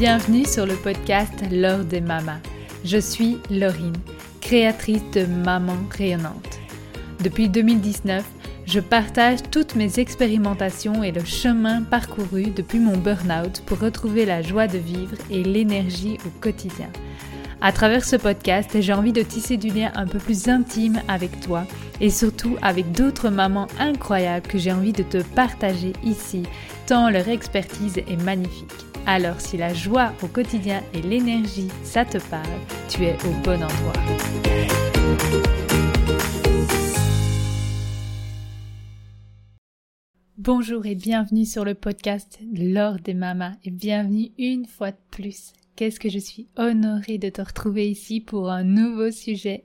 Bienvenue sur le podcast L'heure des mamas. Je suis Laurine, créatrice de Maman rayonnante. Depuis 2019, je partage toutes mes expérimentations et le chemin parcouru depuis mon burn-out pour retrouver la joie de vivre et l'énergie au quotidien. À travers ce podcast, j'ai envie de tisser du lien un peu plus intime avec toi et surtout avec d'autres mamans incroyables que j'ai envie de te partager ici, tant leur expertise est magnifique. Alors si la joie au quotidien et l'énergie, ça te parle, tu es au bon endroit. Bonjour et bienvenue sur le podcast L'or des mamas et bienvenue une fois de plus qu'est-ce que je suis honorée de te retrouver ici pour un nouveau sujet.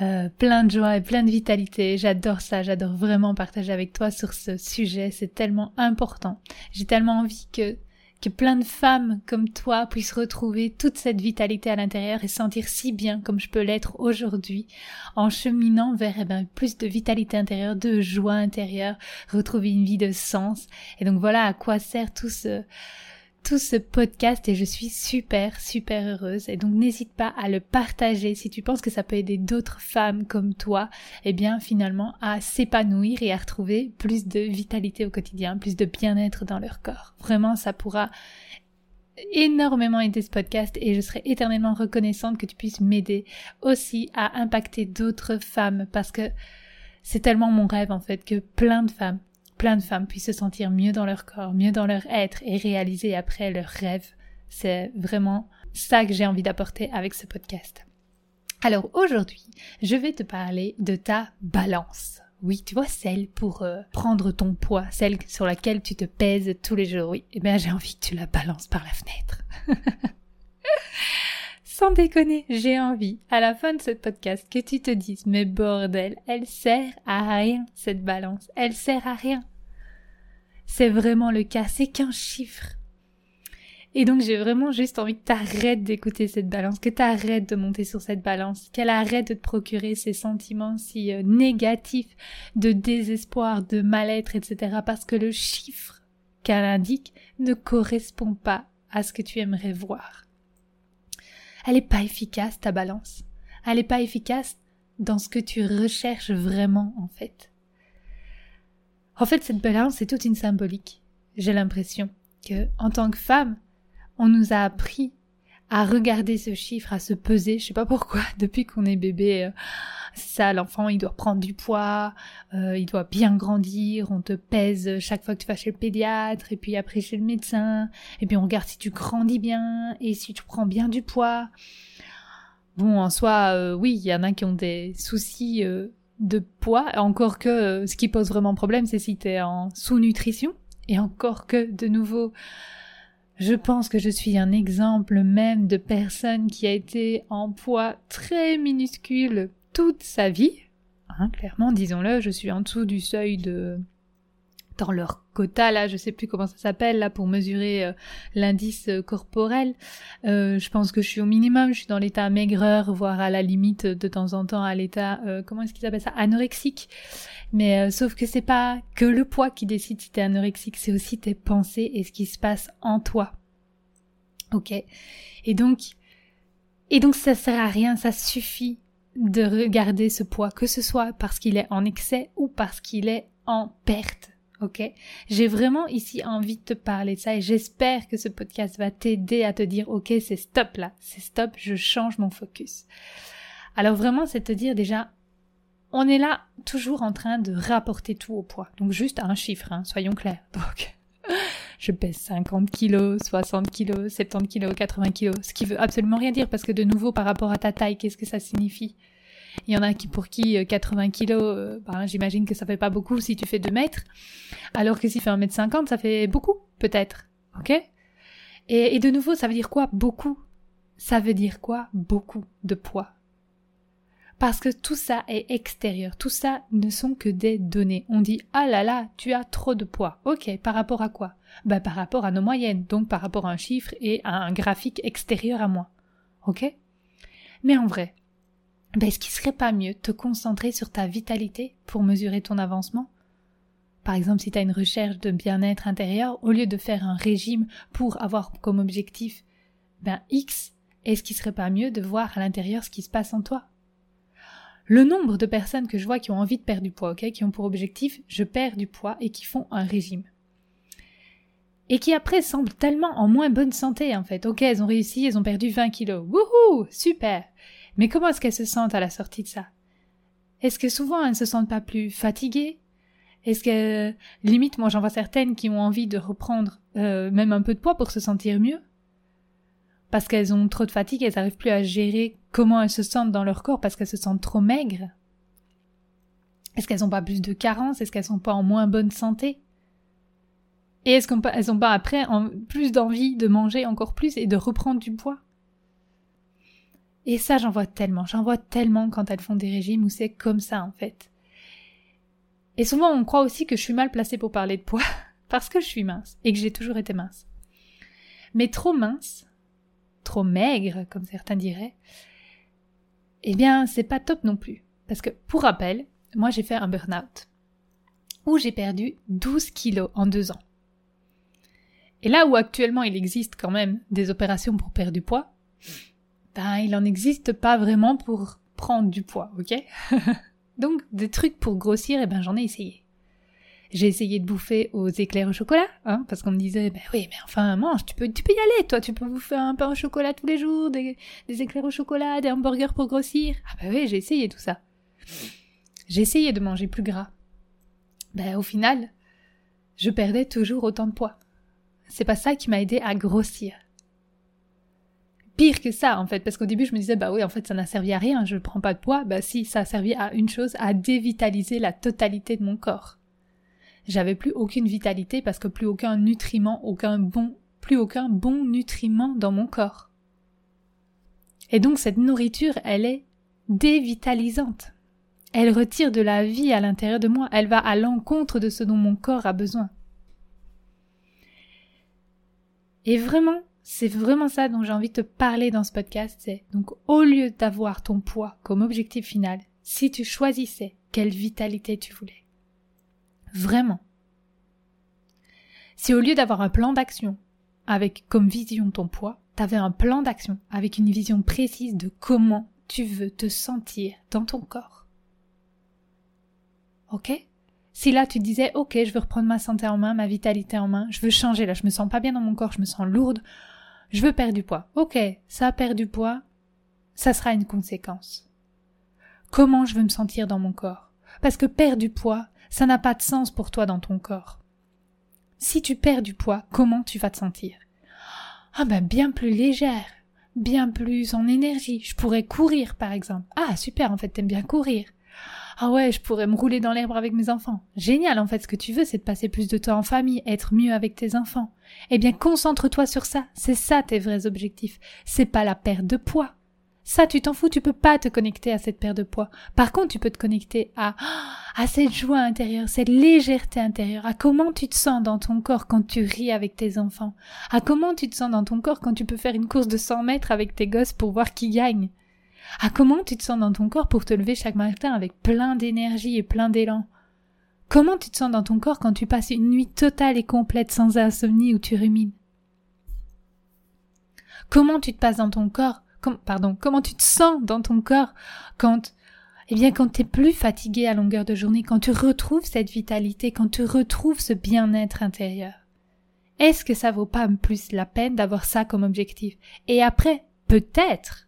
Euh, plein de joie et plein de vitalité. J'adore ça, j'adore vraiment partager avec toi sur ce sujet. C'est tellement important. J'ai tellement envie que que plein de femmes comme toi puissent retrouver toute cette vitalité à l'intérieur et sentir si bien comme je peux l'être aujourd'hui en cheminant vers eh ben, plus de vitalité intérieure, de joie intérieure, retrouver une vie de sens. Et donc voilà à quoi sert tout ce, tout ce podcast et je suis super super heureuse et donc n'hésite pas à le partager si tu penses que ça peut aider d'autres femmes comme toi et eh bien finalement à s'épanouir et à retrouver plus de vitalité au quotidien, plus de bien-être dans leur corps. Vraiment ça pourra énormément aider ce podcast et je serai éternellement reconnaissante que tu puisses m'aider aussi à impacter d'autres femmes parce que c'est tellement mon rêve en fait que plein de femmes plein de femmes puissent se sentir mieux dans leur corps, mieux dans leur être et réaliser après leurs rêves. C'est vraiment ça que j'ai envie d'apporter avec ce podcast. Alors aujourd'hui, je vais te parler de ta balance. Oui, tu vois, celle pour euh, prendre ton poids, celle sur laquelle tu te pèses tous les jours. Oui, eh bien j'ai envie que tu la balances par la fenêtre. Sans déconner, j'ai envie, à la fin de ce podcast, que tu te dises, mais bordel, elle sert à rien, cette balance. Elle sert à rien. C'est vraiment le cas, c'est qu'un chiffre. Et donc j'ai vraiment juste envie que t'arrêtes d'écouter cette balance, que t'arrêtes de monter sur cette balance, qu'elle arrête de te procurer ces sentiments si euh, négatifs de désespoir, de mal-être, etc. Parce que le chiffre qu'elle indique ne correspond pas à ce que tu aimerais voir elle n'est pas efficace ta balance. Elle n'est pas efficace dans ce que tu recherches vraiment en fait. En fait, cette balance c'est toute une symbolique. J'ai l'impression que, en tant que femme, on nous a appris à regarder ce chiffre, à se peser. Je sais pas pourquoi. Depuis qu'on est bébé, euh, ça, l'enfant, il doit prendre du poids, euh, il doit bien grandir. On te pèse chaque fois que tu vas chez le pédiatre, et puis après chez le médecin. Et puis on regarde si tu grandis bien et si tu prends bien du poids. Bon, en soi, euh, oui, il y en a qui ont des soucis de poids. Encore que ce qui pose vraiment problème, c'est si tu es en sous-nutrition. Et encore que, de nouveau, je pense que je suis un exemple même de personne qui a été en poids très minuscule toute sa vie. Hein, clairement, disons-le, je suis en dessous du seuil de dans leur quota là, je sais plus comment ça s'appelle là pour mesurer euh, l'indice euh, corporel. Euh, je pense que je suis au minimum, je suis dans l'état maigreur, voire à la limite de temps en temps à l'état comment est-ce qu'ils appellent ça? Anorexique. Mais sauf que c'est pas que le poids qui décide si t'es anorexique, c'est aussi tes pensées et ce qui se passe en toi. Ok? Et donc et donc ça sert à rien, ça suffit de regarder ce poids, que ce soit parce qu'il est en excès ou parce qu'il est en perte ok J'ai vraiment ici envie de te parler de ça et j'espère que ce podcast va t'aider à te dire, ok, c'est stop là, c'est stop, je change mon focus. Alors vraiment, c'est te dire déjà, on est là toujours en train de rapporter tout au poids, donc juste à un chiffre, hein, soyons clairs. Donc, je pèse 50 kilos, 60 kilos, 70 kilos, 80 kilos, ce qui veut absolument rien dire parce que de nouveau, par rapport à ta taille, qu'est-ce que ça signifie? Il y en a qui pour qui 80 euh, kilos, euh, bah, j'imagine que ça fait pas beaucoup si tu fais 2 mètres, alors que si tu fais 1 mètre 50, ça fait beaucoup, peut-être. Ok? Et, de nouveau, ça veut dire quoi Beaucoup? Ça veut dire quoi Beaucoup de poids? Parce que tout ça est extérieur, tout ça ne sont que des données. On dit ah là là, tu as trop de poids. Ok, par rapport à quoi? Bah par rapport à nos moyennes, donc par rapport à un chiffre et à un graphique extérieur à moi. Ok? Mais en vrai, ben, est-ce qu'il serait pas mieux de te concentrer sur ta vitalité pour mesurer ton avancement. Par exemple si tu as une recherche de bien-être intérieur, au lieu de faire un régime pour avoir comme objectif ben X, est-ce qu'il serait pas mieux de voir à l'intérieur ce qui se passe en toi? Le nombre de personnes que je vois qui ont envie de perdre du poids, ok, qui ont pour objectif je perds du poids et qui font un régime. Et qui après semblent tellement en moins bonne santé en fait. Ok, elles ont réussi, elles ont perdu 20 kilos. Wouhou! Super Mais comment est-ce qu'elles se sentent à la sortie de ça? Est-ce que souvent elles ne se sentent pas plus fatiguées? Est-ce que, limite, moi j'en vois certaines qui ont envie de reprendre euh, même un peu de poids pour se sentir mieux? Parce qu'elles ont trop de fatigue, elles n'arrivent plus à gérer comment elles se sentent dans leur corps parce qu'elles se sentent trop maigres. Est-ce qu'elles n'ont pas plus de carences? Est-ce qu'elles sont pas en moins bonne santé? Et est-ce qu'elles ont pas après plus d'envie de manger encore plus et de reprendre du poids? Et ça, j'en vois tellement. J'en vois tellement quand elles font des régimes où c'est comme ça, en fait. Et souvent, on croit aussi que je suis mal placée pour parler de poids, parce que je suis mince, et que j'ai toujours été mince. Mais trop mince, trop maigre, comme certains diraient, eh bien, c'est pas top non plus. Parce que, pour rappel, moi j'ai fait un burn-out, où j'ai perdu 12 kilos en deux ans. Et là où actuellement il existe quand même des opérations pour perdre du poids, ben il n'en existe pas vraiment pour prendre du poids, ok? Donc des trucs pour grossir, eh ben j'en ai essayé. J'ai essayé de bouffer aux éclairs au chocolat, hein, parce qu'on me disait, ben oui, mais enfin mange, tu peux, tu peux y aller, toi, tu peux bouffer un pain au chocolat tous les jours, des, des éclairs au chocolat, des hamburgers pour grossir. Ah ben oui, j'ai essayé tout ça. J'ai essayé de manger plus gras. Ben au final, je perdais toujours autant de poids c'est pas ça qui m'a aidé à grossir. Pire que ça, en fait, parce qu'au début, je me disais, bah oui, en fait, ça n'a servi à rien, je ne prends pas de poids. Bah si, ça a servi à une chose, à dévitaliser la totalité de mon corps. J'avais plus aucune vitalité parce que plus aucun nutriment, aucun bon, plus aucun bon nutriment dans mon corps. Et donc, cette nourriture, elle est dévitalisante. Elle retire de la vie à l'intérieur de moi, elle va à l'encontre de ce dont mon corps a besoin. Et vraiment, c'est vraiment ça dont j'ai envie de te parler dans ce podcast, c'est donc au lieu d'avoir ton poids comme objectif final, si tu choisissais quelle vitalité tu voulais. Vraiment. Si au lieu d'avoir un plan d'action avec comme vision ton poids, t'avais un plan d'action avec une vision précise de comment tu veux te sentir dans ton corps. Ok? Si là tu disais ok je veux reprendre ma santé en main, ma vitalité en main, je veux changer là, je me sens pas bien dans mon corps, je me sens lourde, je veux perdre du poids. Ok, ça perd du poids, ça sera une conséquence. Comment je veux me sentir dans mon corps? Parce que perdre du poids, ça n'a pas de sens pour toi dans ton corps. Si tu perds du poids, comment tu vas te sentir? Ah ben bien plus légère, bien plus en énergie. Je pourrais courir par exemple. Ah super, en fait t'aimes bien courir. Ah ouais, je pourrais me rouler dans l'herbe avec mes enfants. Génial, en fait, ce que tu veux, c'est de passer plus de temps en famille, être mieux avec tes enfants. Eh bien, concentre-toi sur ça. C'est ça tes vrais objectifs. C'est pas la perte de poids. Ça, tu t'en fous, tu peux pas te connecter à cette perte de poids. Par contre, tu peux te connecter à, à cette joie intérieure, cette légèreté intérieure, à comment tu te sens dans ton corps quand tu ris avec tes enfants, à comment tu te sens dans ton corps quand tu peux faire une course de 100 mètres avec tes gosses pour voir qui gagne, à comment tu te sens dans ton corps pour te lever chaque matin avec plein d'énergie et plein d'élan? Comment tu te sens dans ton corps quand tu passes une nuit totale et complète sans insomnie où tu rumines? Comment tu te passes dans ton corps Pardon, comment tu te sens dans ton corps quand eh bien, quand t'es plus fatigué à longueur de journée, quand tu retrouves cette vitalité, quand tu retrouves ce bien-être intérieur? Est-ce que ça vaut pas plus la peine d'avoir ça comme objectif? Et après, peut-être,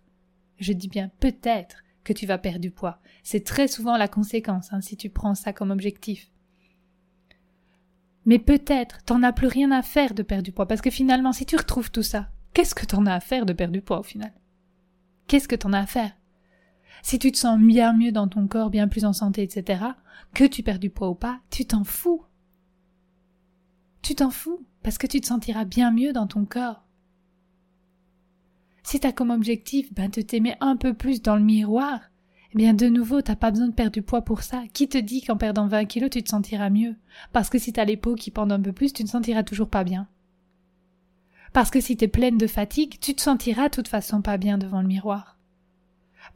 je dis bien peut-être que tu vas perdre du poids. C'est très souvent la conséquence hein, si tu prends ça comme objectif. Mais peut-être t'en as plus rien à faire de perdre du poids parce que finalement si tu retrouves tout ça, qu'est-ce que t'en as à faire de perdre du poids au final? Qu'est-ce que t'en as à faire? Si tu te sens bien mieux dans ton corps, bien plus en santé, etc., que tu perds du poids ou pas, tu t'en fous. Tu t'en fous parce que tu te sentiras bien mieux dans ton corps. Si t'as comme objectif ben, de t'aimer un peu plus dans le miroir, eh bien de nouveau t'as pas besoin de perdre du poids pour ça. Qui te dit qu'en perdant 20 kilos tu te sentiras mieux? Parce que si t'as les peaux qui pendent un peu plus, tu ne sentiras toujours pas bien. Parce que si t'es pleine de fatigue, tu te sentiras de toute façon pas bien devant le miroir.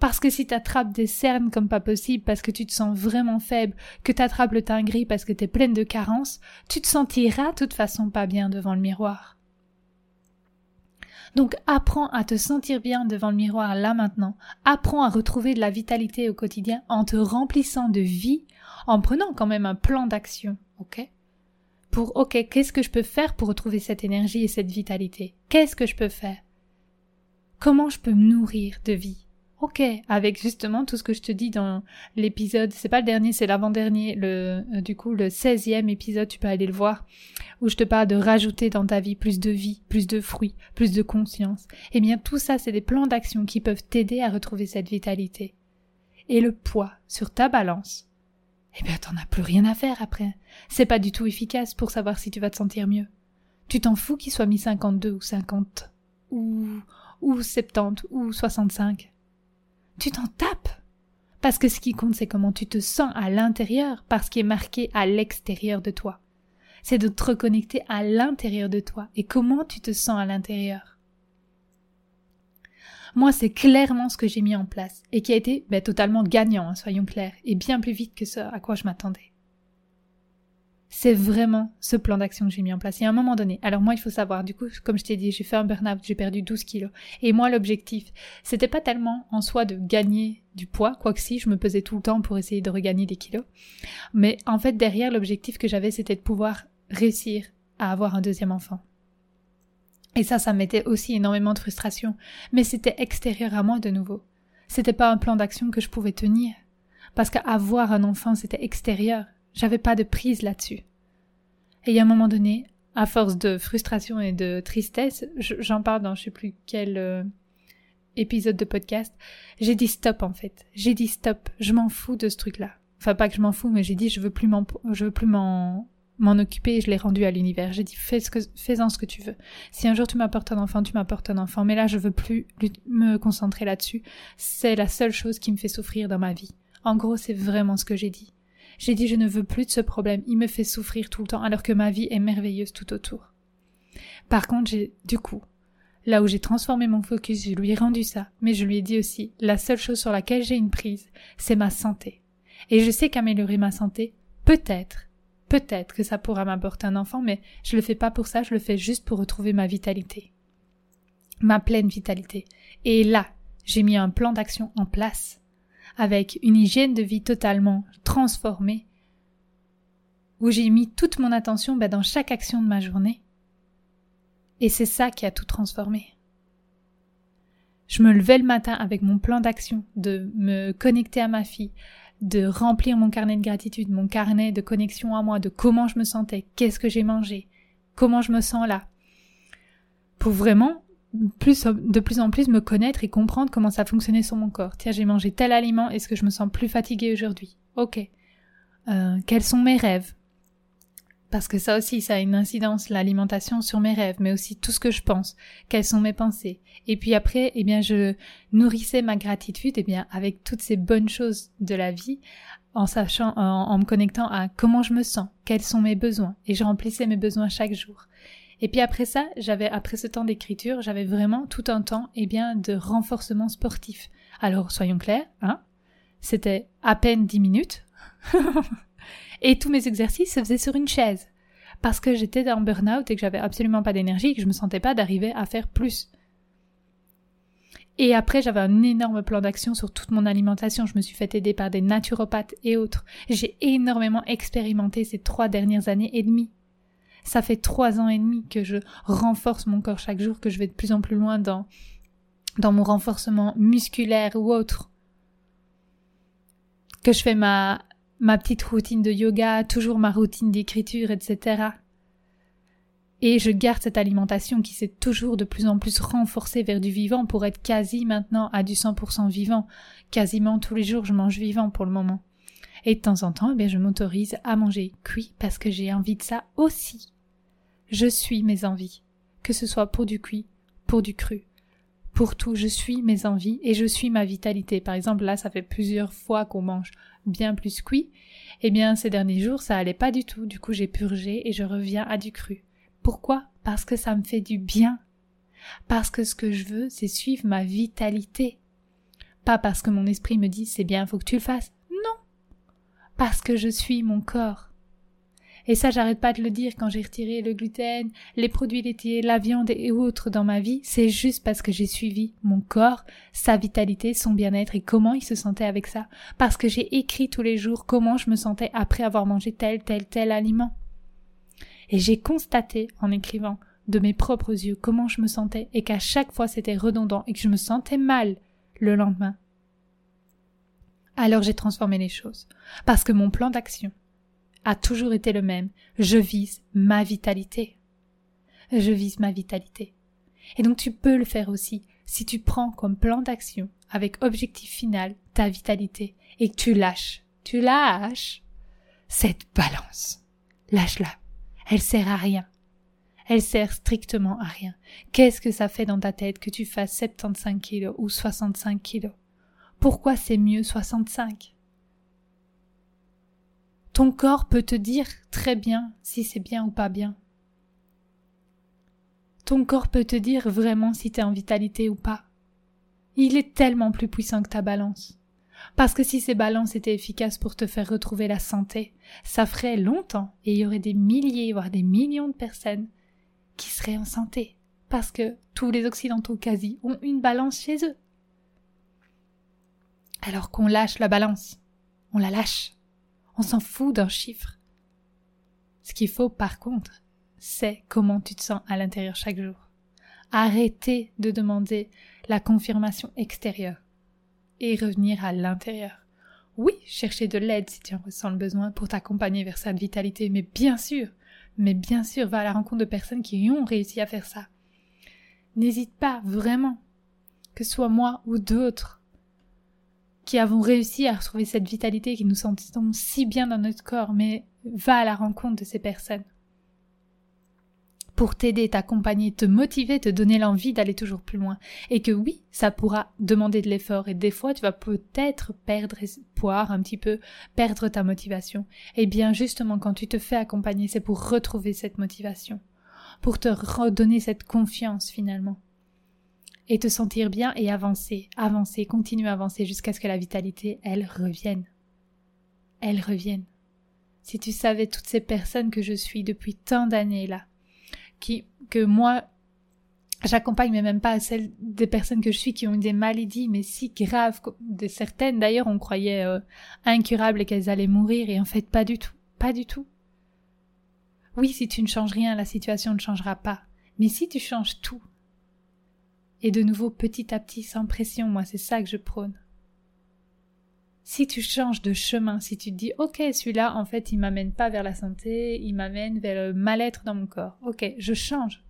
Parce que si t'attrapes des cernes comme pas possible parce que tu te sens vraiment faible, que t'attrapes le teint gris parce que t'es pleine de carences, tu te sentiras de toute façon pas bien devant le miroir. Donc apprends à te sentir bien devant le miroir là maintenant. Apprends à retrouver de la vitalité au quotidien en te remplissant de vie, en prenant quand même un plan d'action, ok? Pour, ok, qu'est-ce que je peux faire pour retrouver cette énergie et cette vitalité? Qu'est-ce que je peux faire? Comment je peux me nourrir de vie? Ok, avec justement tout ce que je te dis dans l'épisode, c'est pas le dernier, c'est l'avant-dernier, le, euh, du coup, le 16e épisode, tu peux aller le voir, où je te parle de rajouter dans ta vie plus de vie, plus de fruits, plus de conscience. Eh bien, tout ça, c'est des plans d'action qui peuvent t'aider à retrouver cette vitalité. Et le poids sur ta balance, eh bien, t'en as plus rien à faire après. C'est pas du tout efficace pour savoir si tu vas te sentir mieux. Tu t'en fous qu'il soit mis 52 ou 50, ou, ou 70 ou 65 tu t'en tapes. Parce que ce qui compte, c'est comment tu te sens à l'intérieur, parce qu'il est marqué à l'extérieur de toi. C'est de te reconnecter à l'intérieur de toi et comment tu te sens à l'intérieur. Moi, c'est clairement ce que j'ai mis en place et qui a été ben, totalement gagnant, hein, soyons clairs, et bien plus vite que ce à quoi je m'attendais. C'est vraiment ce plan d'action que j'ai mis en place. Y a un moment donné. Alors moi, il faut savoir, du coup, comme je t'ai dit, j'ai fait un burn-out, j'ai perdu 12 kilos. Et moi, l'objectif, c'était pas tellement en soi de gagner du poids, quoique si, je me pesais tout le temps pour essayer de regagner des kilos. Mais en fait, derrière, l'objectif que j'avais, c'était de pouvoir réussir à avoir un deuxième enfant. Et ça, ça mettait aussi énormément de frustration. Mais c'était extérieur à moi de nouveau. C'était pas un plan d'action que je pouvais tenir. Parce qu'avoir un enfant, c'était extérieur. J'avais pas de prise là-dessus. Et a un moment donné, à force de frustration et de tristesse, j'en parle dans je sais plus quel euh, épisode de podcast, j'ai dit stop en fait. J'ai dit stop, je m'en fous de ce truc-là. Enfin pas que je m'en fous, mais j'ai dit je veux plus m'en je veux plus m'en m'en occuper et je l'ai rendu à l'univers. J'ai dit fais ce que fais-en ce que tu veux. Si un jour tu m'apportes un enfant, tu m'apportes un enfant, mais là je veux plus me concentrer là-dessus. C'est la seule chose qui me fait souffrir dans ma vie. En gros, c'est vraiment ce que j'ai dit. J'ai dit je ne veux plus de ce problème, il me fait souffrir tout le temps alors que ma vie est merveilleuse tout autour. Par contre, j'ai, du coup, là où j'ai transformé mon focus, je lui ai rendu ça, mais je lui ai dit aussi, la seule chose sur laquelle j'ai une prise, c'est ma santé. Et je sais qu'améliorer ma santé, peut-être, peut-être que ça pourra m'apporter un enfant, mais je le fais pas pour ça, je le fais juste pour retrouver ma vitalité. Ma pleine vitalité. Et là, j'ai mis un plan d'action en place avec une hygiène de vie totalement transformée, où j'ai mis toute mon attention ben, dans chaque action de ma journée. Et c'est ça qui a tout transformé. Je me levais le matin avec mon plan d'action, de me connecter à ma fille, de remplir mon carnet de gratitude, mon carnet de connexion à moi, de comment je me sentais, qu'est-ce que j'ai mangé, comment je me sens là. Pour vraiment plus, de plus en plus me connaître et comprendre comment ça fonctionnait sur mon corps. Tiens, j'ai mangé tel aliment, est-ce que je me sens plus fatiguée aujourd'hui? Ok. Euh, quels sont mes rêves? Parce que ça aussi, ça a une incidence, l'alimentation sur mes rêves, mais aussi tout ce que je pense. Quelles sont mes pensées? Et puis après, eh bien, je nourrissais ma gratitude, eh bien, avec toutes ces bonnes choses de la vie, en sachant, en me connectant à comment je me sens, quels sont mes besoins, et je remplissais mes besoins chaque jour. Et puis après ça, j'avais, après ce temps d'écriture, j'avais vraiment tout un temps, eh bien, de renforcement sportif. Alors, soyons clairs, hein. C'était à peine dix minutes. et tous mes exercices se faisaient sur une chaise. Parce que j'étais en burn-out et que j'avais absolument pas d'énergie et que je me sentais pas d'arriver à faire plus. Et après, j'avais un énorme plan d'action sur toute mon alimentation. Je me suis fait aider par des naturopathes et autres. J'ai énormément expérimenté ces trois dernières années et demie. Ça fait trois ans et demi que je renforce mon corps chaque jour, que je vais de plus en plus loin dans, dans mon renforcement musculaire ou autre. Que je fais ma, ma petite routine de yoga, toujours ma routine d'écriture, etc. Et je garde cette alimentation qui s'est toujours de plus en plus renforcée vers du vivant pour être quasi maintenant à du 100% vivant. Quasiment tous les jours, je mange vivant pour le moment. Et de temps en temps, eh bien, je m'autorise à manger cuit parce que j'ai envie de ça aussi. Je suis mes envies, que ce soit pour du cuit, pour du cru. Pour tout, je suis mes envies et je suis ma vitalité. Par exemple, là, ça fait plusieurs fois qu'on mange bien plus cuit. Eh bien, ces derniers jours, ça allait pas du tout. Du coup, j'ai purgé et je reviens à du cru. Pourquoi? Parce que ça me fait du bien. Parce que ce que je veux, c'est suivre ma vitalité Pas parce que mon esprit me dit c'est bien, faut que tu le fasses. Parce que je suis mon corps. Et ça, j'arrête pas de le dire quand j'ai retiré le gluten, les produits laitiers, la viande et autres dans ma vie, c'est juste parce que j'ai suivi mon corps, sa vitalité, son bien-être et comment il se sentait avec ça. Parce que j'ai écrit tous les jours comment je me sentais après avoir mangé tel, tel, tel aliment. Et j'ai constaté, en écrivant, de mes propres yeux comment je me sentais et qu'à chaque fois c'était redondant et que je me sentais mal le lendemain. Alors j'ai transformé les choses. Parce que mon plan d'action, a toujours été le même. Je vise ma vitalité. Je vise ma vitalité. Et donc tu peux le faire aussi si tu prends comme plan d'action avec objectif final ta vitalité et que tu lâches, tu lâches cette balance. Lâche-la. Elle sert à rien. Elle sert strictement à rien. Qu'est-ce que ça fait dans ta tête que tu fasses 75 kilos ou 65 kilos? Pourquoi c'est mieux 65? Ton corps peut te dire très bien si c'est bien ou pas bien. Ton corps peut te dire vraiment si t'es en vitalité ou pas. Il est tellement plus puissant que ta balance. Parce que si ces balances étaient efficaces pour te faire retrouver la santé, ça ferait longtemps et il y aurait des milliers, voire des millions de personnes qui seraient en santé. Parce que tous les Occidentaux quasi ont une balance chez eux. Alors qu'on lâche la balance, on la lâche. On s'en fout d'un chiffre. Ce qu'il faut, par contre, c'est comment tu te sens à l'intérieur chaque jour. Arrêtez de demander la confirmation extérieure et revenir à l'intérieur. Oui, chercher de l'aide si tu en ressens le besoin pour t'accompagner vers cette vitalité, mais bien sûr, mais bien sûr, va à la rencontre de personnes qui ont réussi à faire ça. N'hésite pas, vraiment, que ce soit moi ou d'autres, qui avons réussi à retrouver cette vitalité qui nous sentons si bien dans notre corps, mais va à la rencontre de ces personnes. Pour t'aider, t'accompagner, te motiver, te donner l'envie d'aller toujours plus loin. Et que oui, ça pourra demander de l'effort et des fois tu vas peut-être perdre espoir un petit peu, perdre ta motivation. Et bien justement quand tu te fais accompagner, c'est pour retrouver cette motivation, pour te redonner cette confiance finalement et te sentir bien et avancer, avancer, continuer à avancer jusqu'à ce que la vitalité, elle, revienne. Elle revienne. Si tu savais toutes ces personnes que je suis depuis tant d'années là, qui, que moi, j'accompagne, mais même pas celles des personnes que je suis qui ont des maladies, mais si graves, de certaines d'ailleurs, on croyait euh, incurables et qu'elles allaient mourir, et en fait pas du tout, pas du tout. Oui, si tu ne changes rien, la situation ne changera pas. Mais si tu changes tout, et de nouveau petit à petit, sans pression, moi c'est ça que je prône. Si tu changes de chemin, si tu te dis ok celui-là en fait il m'amène pas vers la santé, il m'amène vers le mal-être dans mon corps, ok je change.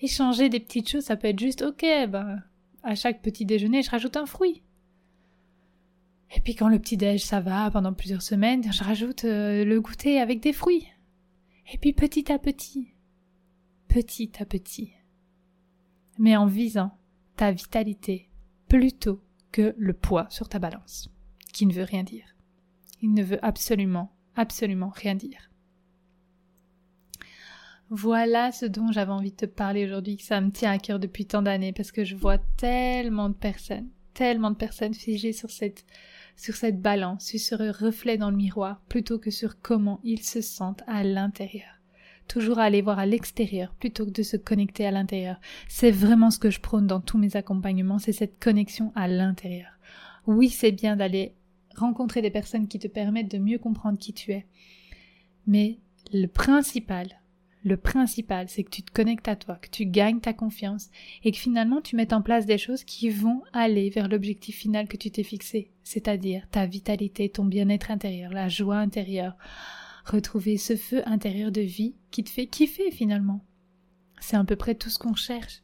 Et changer des petites choses, ça peut être juste ok ben à chaque petit déjeuner je rajoute un fruit. Et puis quand le petit déj ça va pendant plusieurs semaines, je rajoute euh, le goûter avec des fruits. Et puis petit à petit, petit à petit, mais en visant ta vitalité plutôt que le poids sur ta balance, qui ne veut rien dire. Il ne veut absolument, absolument rien dire. Voilà ce dont j'avais envie de te parler aujourd'hui, ça me tient à cœur depuis tant d'années, parce que je vois tellement de personnes, tellement de personnes figées sur cette, sur cette balance, sur ce reflet dans le miroir, plutôt que sur comment ils se sentent à l'intérieur toujours aller voir à l'extérieur plutôt que de se connecter à l'intérieur. C'est vraiment ce que je prône dans tous mes accompagnements, c'est cette connexion à l'intérieur. Oui, c'est bien d'aller rencontrer des personnes qui te permettent de mieux comprendre qui tu es. Mais le principal, le principal, c'est que tu te connectes à toi, que tu gagnes ta confiance et que finalement tu mettes en place des choses qui vont aller vers l'objectif final que tu t'es fixé, c'est-à-dire ta vitalité, ton bien-être intérieur, la joie intérieure, retrouver ce feu intérieur de vie qui te fait kiffer finalement. C'est à peu près tout ce qu'on cherche.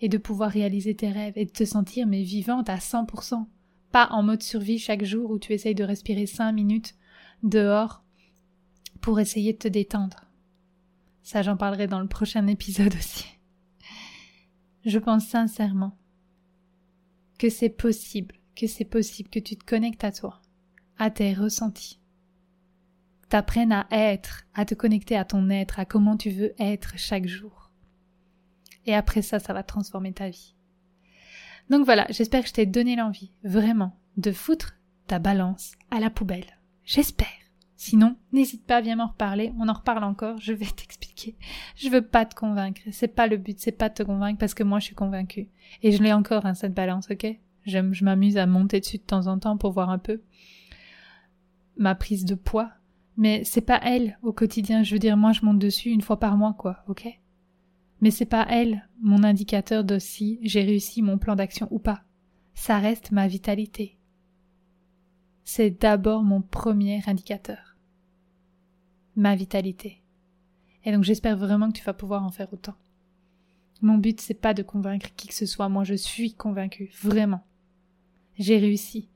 Et de pouvoir réaliser tes rêves et de te sentir mais vivante à 100%. Pas en mode survie chaque jour où tu essayes de respirer cinq minutes dehors pour essayer de te détendre. Ça j'en parlerai dans le prochain épisode aussi. Je pense sincèrement que c'est possible, que c'est possible que tu te connectes à toi, à tes ressentis, t'apprennes à être, à te connecter à ton être, à comment tu veux être chaque jour. Et après ça, ça va transformer ta vie. Donc voilà, j'espère que je t'ai donné l'envie, vraiment, de foutre ta balance à la poubelle. J'espère. Sinon, n'hésite pas, viens m'en reparler, on en reparle encore, je vais t'expliquer. Je veux pas te convaincre, c'est pas le but, c'est pas de te convaincre parce que moi je suis convaincue. Et je l'ai encore, hein, cette balance, ok? Je m'amuse à monter dessus de temps en temps pour voir un peu ma prise de poids. Mais c'est pas elle au quotidien, je veux dire, moi je monte dessus une fois par mois, quoi, ok? Mais c'est pas elle, mon indicateur de si j'ai réussi mon plan d'action ou pas. Ça reste ma vitalité. C'est d'abord mon premier indicateur. Ma vitalité. Et donc j'espère vraiment que tu vas pouvoir en faire autant. Mon but c'est pas de convaincre qui que ce soit, moi je suis convaincue, vraiment. J'ai réussi.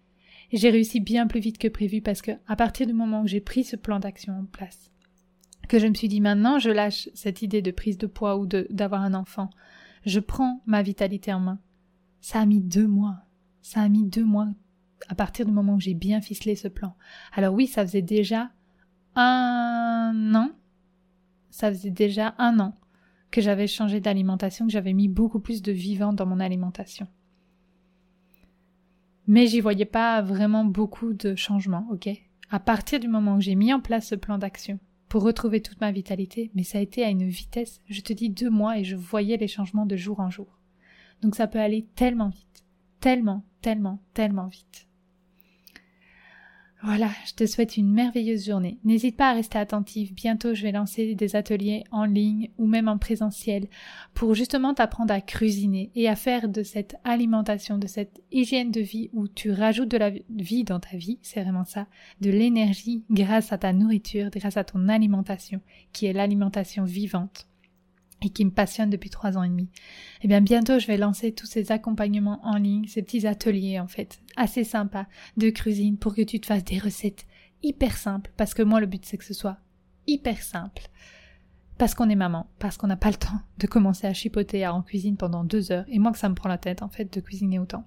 J'ai réussi bien plus vite que prévu parce que à partir du moment où j'ai pris ce plan d'action en place, que je me suis dit maintenant je lâche cette idée de prise de poids ou d'avoir un enfant. Je prends ma vitalité en main. Ça a mis deux mois. Ça a mis deux mois à partir du moment où j'ai bien ficelé ce plan. Alors oui, ça faisait déjà un an. Ça faisait déjà un an que j'avais changé d'alimentation, que j'avais mis beaucoup plus de vivant dans mon alimentation. Mais j'y voyais pas vraiment beaucoup de changements, ok? À partir du moment où j'ai mis en place ce plan d'action, pour retrouver toute ma vitalité, mais ça a été à une vitesse, je te dis deux mois et je voyais les changements de jour en jour. Donc ça peut aller tellement vite, tellement, tellement, tellement vite. Voilà, je te souhaite une merveilleuse journée. N'hésite pas à rester attentif. Bientôt, je vais lancer des ateliers en ligne ou même en présentiel pour justement t'apprendre à cuisiner et à faire de cette alimentation, de cette hygiène de vie où tu rajoutes de la vie dans ta vie, c'est vraiment ça, de l'énergie grâce à ta nourriture, grâce à ton alimentation, qui est l'alimentation vivante et qui me passionne depuis trois ans et demi. Eh bien, bientôt, je vais lancer tous ces accompagnements en ligne, ces petits ateliers, en fait, assez sympas, de cuisine pour que tu te fasses des recettes hyper simples, parce que moi, le but, c'est que ce soit hyper simple. Parce qu'on est maman, parce qu'on n'a pas le temps de commencer à chipoter en cuisine pendant deux heures, et moi que ça me prend la tête, en fait, de cuisiner autant.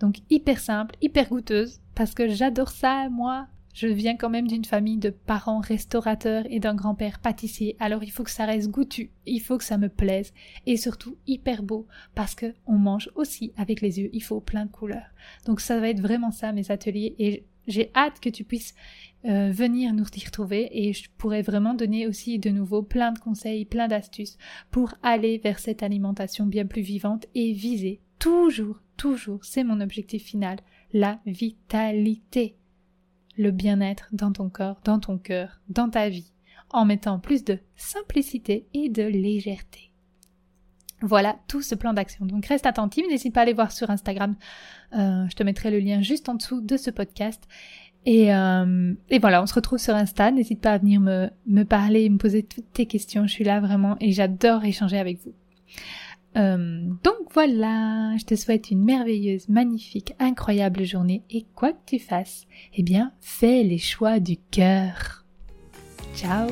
Donc, hyper simple, hyper goûteuse, parce que j'adore ça, moi, je viens quand même d'une famille de parents restaurateurs et d'un grand-père pâtissier, alors il faut que ça reste goûtu, il faut que ça me plaise, et surtout hyper beau, parce que on mange aussi avec les yeux, il faut plein de couleurs. Donc ça va être vraiment ça mes ateliers, et j'ai hâte que tu puisses euh, venir nous y retrouver, et je pourrais vraiment donner aussi de nouveau plein de conseils, plein d'astuces pour aller vers cette alimentation bien plus vivante et viser toujours, toujours, c'est mon objectif final, la vitalité le bien-être dans ton corps, dans ton cœur, dans ta vie, en mettant plus de simplicité et de légèreté. Voilà tout ce plan d'action. Donc reste attentive, n'hésite pas à aller voir sur Instagram. Euh, je te mettrai le lien juste en dessous de ce podcast. Et, euh, et voilà, on se retrouve sur Insta. N'hésite pas à venir me, me parler, me poser toutes tes questions. Je suis là vraiment et j'adore échanger avec vous. Euh, donc voilà, je te souhaite une merveilleuse, magnifique, incroyable journée et quoi que tu fasses, eh bien, fais les choix du cœur. Ciao